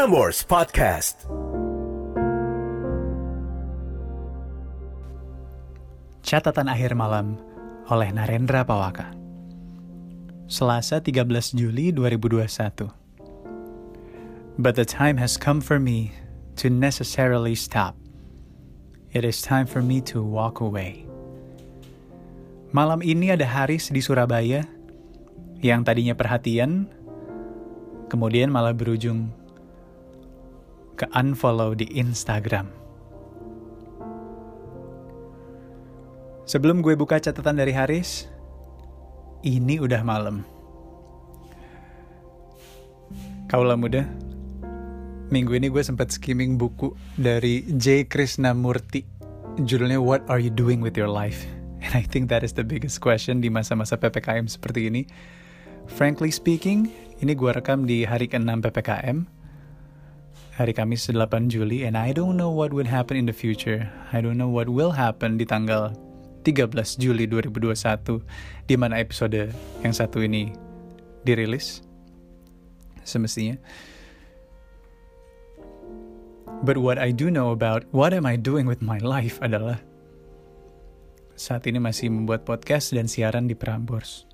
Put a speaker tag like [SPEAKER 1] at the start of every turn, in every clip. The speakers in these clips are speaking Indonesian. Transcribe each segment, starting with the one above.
[SPEAKER 1] Prambors Podcast.
[SPEAKER 2] Catatan akhir malam oleh Narendra Pawaka. Selasa 13 Juli 2021. But the time has come for me to necessarily stop. It is time for me to walk away. Malam ini ada Haris di Surabaya yang tadinya perhatian, kemudian malah berujung ke unfollow di Instagram. Sebelum gue buka catatan dari Haris, ini udah malam. Kaulah muda, minggu ini gue sempat skimming buku dari J. Krishnamurti. Judulnya What Are You Doing With Your Life? And I think that is the biggest question di masa-masa PPKM seperti ini. Frankly speaking, ini gue rekam di hari ke-6 PPKM. Hari Kamis 8 Juli, and I don't know what would happen in the future. I don't know what will happen di tanggal 13 Juli 2021, di mana episode yang satu ini dirilis. Semestinya. But what I do know about what am I doing with my life adalah saat ini masih membuat podcast dan siaran di Prambors.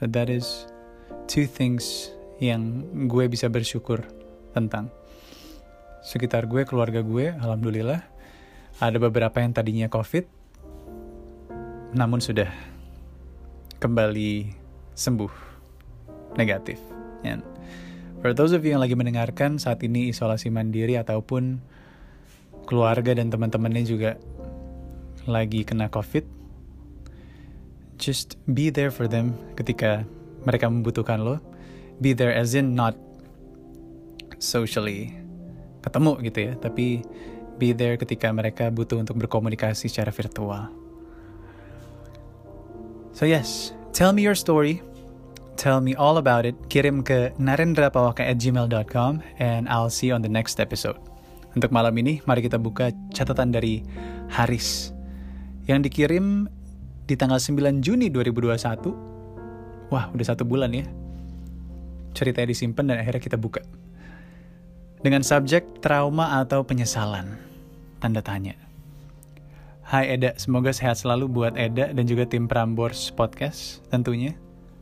[SPEAKER 2] So that is two things yang gue bisa bersyukur tentang. Sekitar gue, keluarga gue, alhamdulillah. Ada beberapa yang tadinya COVID, namun sudah kembali sembuh negatif. And for those of you yang lagi mendengarkan saat ini isolasi mandiri ataupun keluarga dan teman-temannya juga lagi kena COVID, just be there for them ketika mereka membutuhkan lo. Be there as in not socially ketemu gitu ya, tapi be there ketika mereka butuh untuk berkomunikasi secara virtual. So yes, tell me your story. Tell me all about it. Kirim ke narendrapawaka@gmail.com and I'll see you on the next episode. Untuk malam ini, mari kita buka catatan dari Haris yang dikirim di tanggal 9 Juni 2021. Wah, udah satu bulan ya. Ceritanya disimpan dan akhirnya kita buka. Dengan subjek trauma atau penyesalan. Tanda tanya. Hai Eda, semoga sehat selalu buat Eda dan juga tim Prambors Podcast tentunya.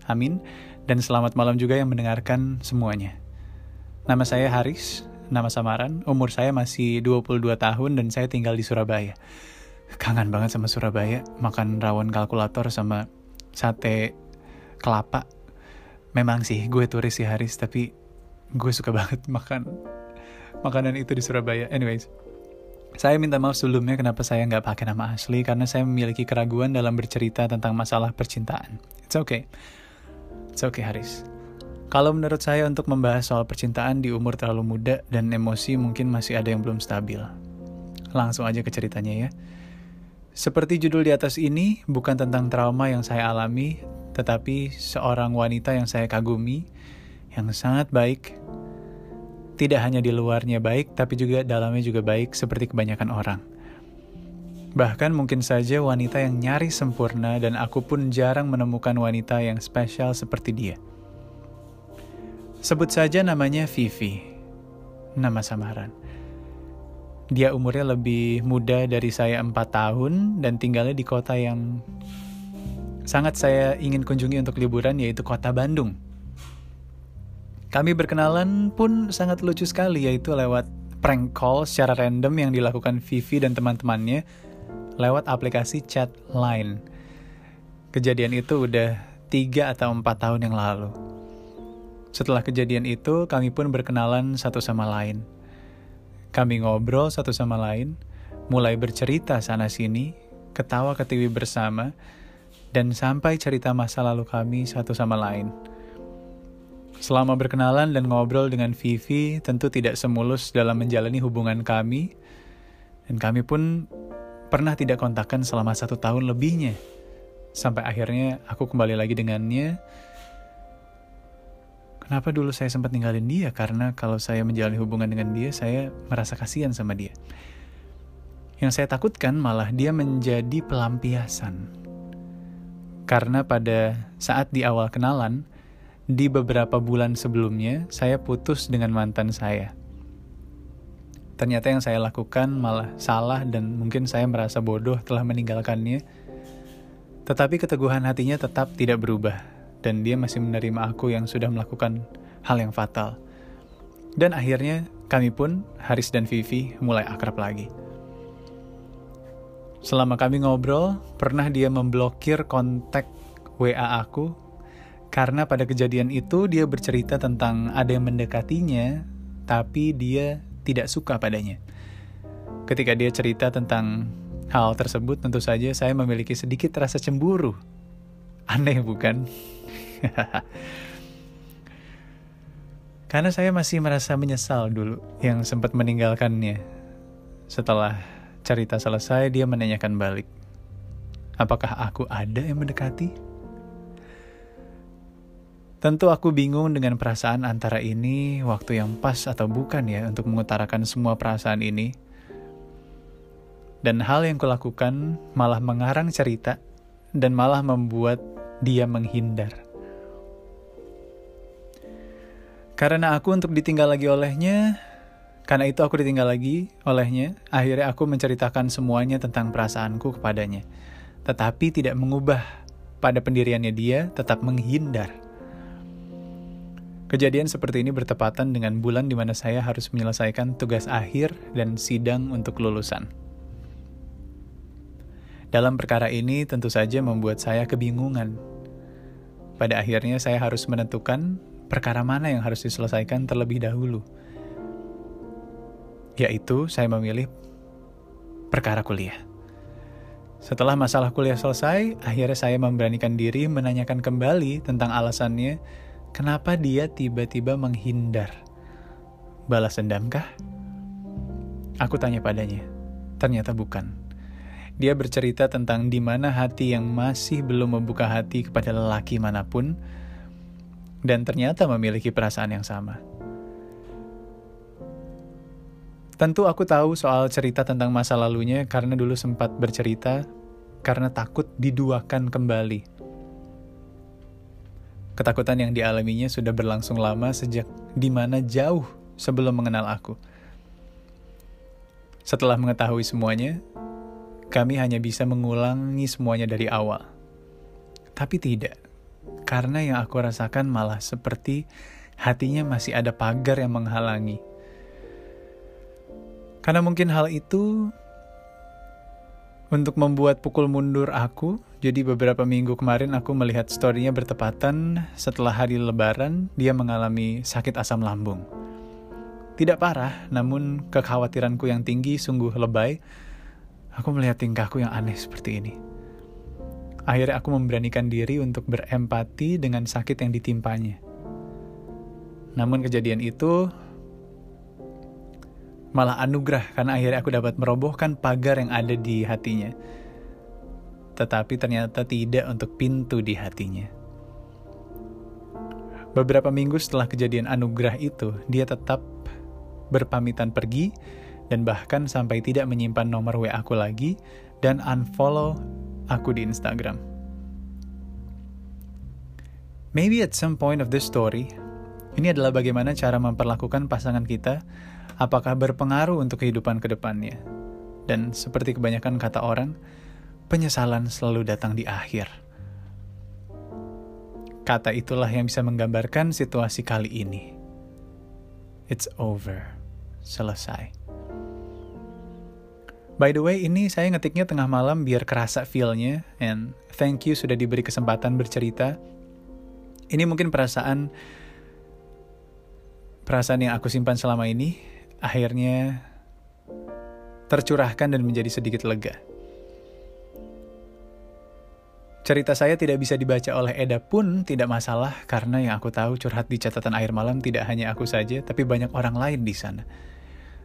[SPEAKER 2] Amin. Dan selamat malam juga yang mendengarkan semuanya. Nama saya Haris, nama samaran, umur saya masih 22 tahun dan saya tinggal di Surabaya kangen banget sama Surabaya makan rawon kalkulator sama sate kelapa memang sih gue turis si Haris tapi gue suka banget makan makanan itu di Surabaya anyways saya minta maaf sebelumnya kenapa saya nggak pakai nama asli karena saya memiliki keraguan dalam bercerita tentang masalah percintaan. It's okay. It's okay Haris. Kalau menurut saya untuk membahas soal percintaan di umur terlalu muda dan emosi mungkin masih ada yang belum stabil. Langsung aja ke ceritanya ya. Seperti judul di atas ini, bukan tentang trauma yang saya alami, tetapi seorang wanita yang saya kagumi, yang sangat baik. Tidak hanya di luarnya baik, tapi juga dalamnya juga baik seperti kebanyakan orang. Bahkan mungkin saja wanita yang nyaris sempurna dan aku pun jarang menemukan wanita yang spesial seperti dia. Sebut saja namanya Vivi, nama samaran. Dia umurnya lebih muda dari saya 4 tahun dan tinggalnya di kota yang sangat saya ingin kunjungi untuk liburan yaitu kota Bandung. Kami berkenalan pun sangat lucu sekali yaitu lewat prank call secara random yang dilakukan Vivi dan teman-temannya lewat aplikasi chat Line. Kejadian itu udah 3 atau 4 tahun yang lalu. Setelah kejadian itu, kami pun berkenalan satu sama lain. Kami ngobrol satu sama lain, mulai bercerita sana-sini, ketawa ketiwi bersama, dan sampai cerita masa lalu kami satu sama lain. Selama berkenalan dan ngobrol dengan Vivi, tentu tidak semulus dalam menjalani hubungan kami, dan kami pun pernah tidak kontakkan selama satu tahun lebihnya. Sampai akhirnya aku kembali lagi dengannya, Kenapa dulu saya sempat ninggalin dia? Karena kalau saya menjalani hubungan dengan dia, saya merasa kasihan sama dia. Yang saya takutkan malah dia menjadi pelampiasan. Karena pada saat di awal kenalan, di beberapa bulan sebelumnya, saya putus dengan mantan saya. ternyata yang saya lakukan malah salah dan mungkin saya merasa bodoh telah meninggalkannya. Tetapi keteguhan hatinya tetap tidak berubah dan dia masih menerima aku yang sudah melakukan hal yang fatal. Dan akhirnya kami pun, Haris dan Vivi, mulai akrab lagi. Selama kami ngobrol, pernah dia memblokir kontak WA aku karena pada kejadian itu dia bercerita tentang ada yang mendekatinya, tapi dia tidak suka padanya. Ketika dia cerita tentang hal tersebut, tentu saja saya memiliki sedikit rasa cemburu. Aneh bukan? Karena saya masih merasa menyesal dulu yang sempat meninggalkannya. Setelah cerita selesai, dia menanyakan balik. Apakah aku ada yang mendekati? Tentu aku bingung dengan perasaan antara ini waktu yang pas atau bukan ya untuk mengutarakan semua perasaan ini. Dan hal yang kulakukan malah mengarang cerita dan malah membuat dia menghindar. Karena aku untuk ditinggal lagi olehnya, karena itu aku ditinggal lagi olehnya, akhirnya aku menceritakan semuanya tentang perasaanku kepadanya. Tetapi tidak mengubah pada pendiriannya dia tetap menghindar. Kejadian seperti ini bertepatan dengan bulan di mana saya harus menyelesaikan tugas akhir dan sidang untuk lulusan. Dalam perkara ini tentu saja membuat saya kebingungan. Pada akhirnya saya harus menentukan perkara mana yang harus diselesaikan terlebih dahulu. Yaitu saya memilih perkara kuliah. Setelah masalah kuliah selesai, akhirnya saya memberanikan diri menanyakan kembali tentang alasannya Kenapa dia tiba-tiba menghindar? Balas dendamkah? Aku tanya padanya. Ternyata bukan. Dia bercerita tentang di mana hati yang masih belum membuka hati kepada lelaki mana pun dan ternyata memiliki perasaan yang sama. Tentu aku tahu soal cerita tentang masa lalunya karena dulu sempat bercerita karena takut diduakan kembali Ketakutan yang dialaminya sudah berlangsung lama sejak di mana jauh sebelum mengenal aku. Setelah mengetahui semuanya, kami hanya bisa mengulangi semuanya dari awal. Tapi tidak, karena yang aku rasakan malah seperti hatinya masih ada pagar yang menghalangi. Karena mungkin hal itu untuk membuat pukul mundur aku, jadi beberapa minggu kemarin aku melihat storynya bertepatan setelah hari lebaran dia mengalami sakit asam lambung. Tidak parah, namun kekhawatiranku yang tinggi sungguh lebay. Aku melihat tingkahku yang aneh seperti ini. Akhirnya aku memberanikan diri untuk berempati dengan sakit yang ditimpanya. Namun kejadian itu malah anugerah karena akhirnya aku dapat merobohkan pagar yang ada di hatinya. Tetapi ternyata tidak untuk pintu di hatinya. Beberapa minggu setelah kejadian anugerah itu, dia tetap berpamitan pergi dan bahkan sampai tidak menyimpan nomor WA aku lagi dan unfollow aku di Instagram. Maybe at some point of this story, ini adalah bagaimana cara memperlakukan pasangan kita apakah berpengaruh untuk kehidupan ke depannya. Dan seperti kebanyakan kata orang, penyesalan selalu datang di akhir. Kata itulah yang bisa menggambarkan situasi kali ini. It's over. Selesai. By the way, ini saya ngetiknya tengah malam biar kerasa feel-nya. And thank you sudah diberi kesempatan bercerita. Ini mungkin perasaan perasaan yang aku simpan selama ini akhirnya tercurahkan dan menjadi sedikit lega. Cerita saya tidak bisa dibaca oleh Eda pun tidak masalah karena yang aku tahu curhat di catatan air malam tidak hanya aku saja tapi banyak orang lain di sana.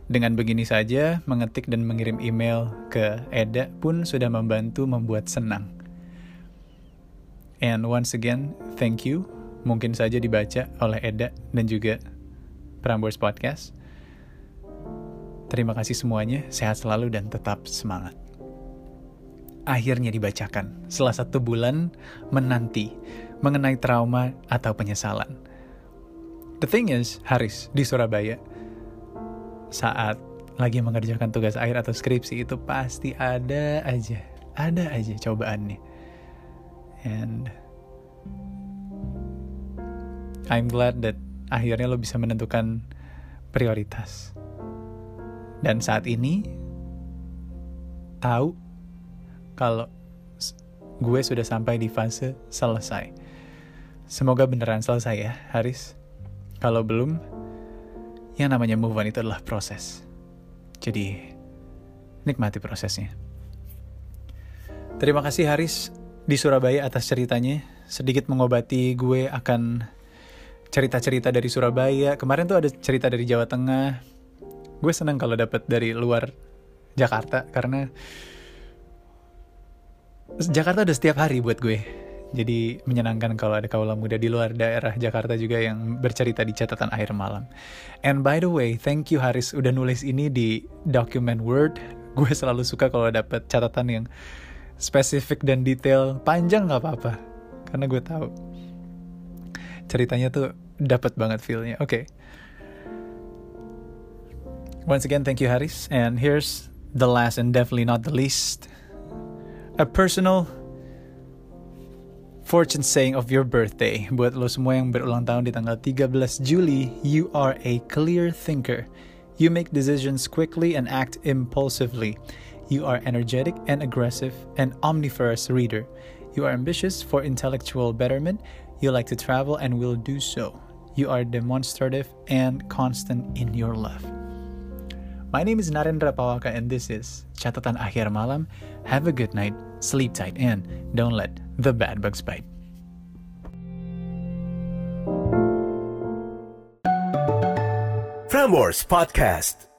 [SPEAKER 2] Dengan begini saja, mengetik dan mengirim email ke Eda pun sudah membantu membuat senang. And once again, thank you. Mungkin saja dibaca oleh Eda dan juga Prambors Podcast. Terima kasih semuanya, sehat selalu dan tetap semangat. Akhirnya dibacakan setelah satu bulan menanti mengenai trauma atau penyesalan. The thing is, Haris di Surabaya saat lagi mengerjakan tugas akhir atau skripsi itu pasti ada aja, ada aja cobaannya. And I'm glad that akhirnya lo bisa menentukan prioritas. Dan saat ini tahu kalau gue sudah sampai di fase selesai. Semoga beneran selesai ya, Haris. Kalau belum, yang namanya move on itu adalah proses. Jadi, nikmati prosesnya. Terima kasih Haris di Surabaya atas ceritanya. Sedikit mengobati gue akan cerita-cerita dari Surabaya. Kemarin tuh ada cerita dari Jawa Tengah. Gue senang kalau dapat dari luar Jakarta karena Jakarta udah setiap hari buat gue. Jadi menyenangkan kalau ada kaula muda di luar daerah Jakarta juga yang bercerita di catatan akhir malam. And by the way, thank you Haris udah nulis ini di document Word. Gue selalu suka kalau dapat catatan yang spesifik dan detail. Panjang nggak apa-apa, karena gue tahu ceritanya tuh dapat banget feelnya. Oke. Okay. Once again, thank you Haris. And here's the last and definitely not the least, a personal fortune saying of your birthday. Buat lo semua yang berulang tahun di tanggal 13 Juli, you are a clear thinker. You make decisions quickly and act impulsively. You are energetic and aggressive, an omnivorous reader. You are ambitious for intellectual betterment. You like to travel and will do so. You are demonstrative and constant in your love. My name is Narendra Pawaka and this is Catatan Akhir Malam. Have a good night, sleep tight, and don't let the bad bugs bite.
[SPEAKER 1] Frameworks Podcast.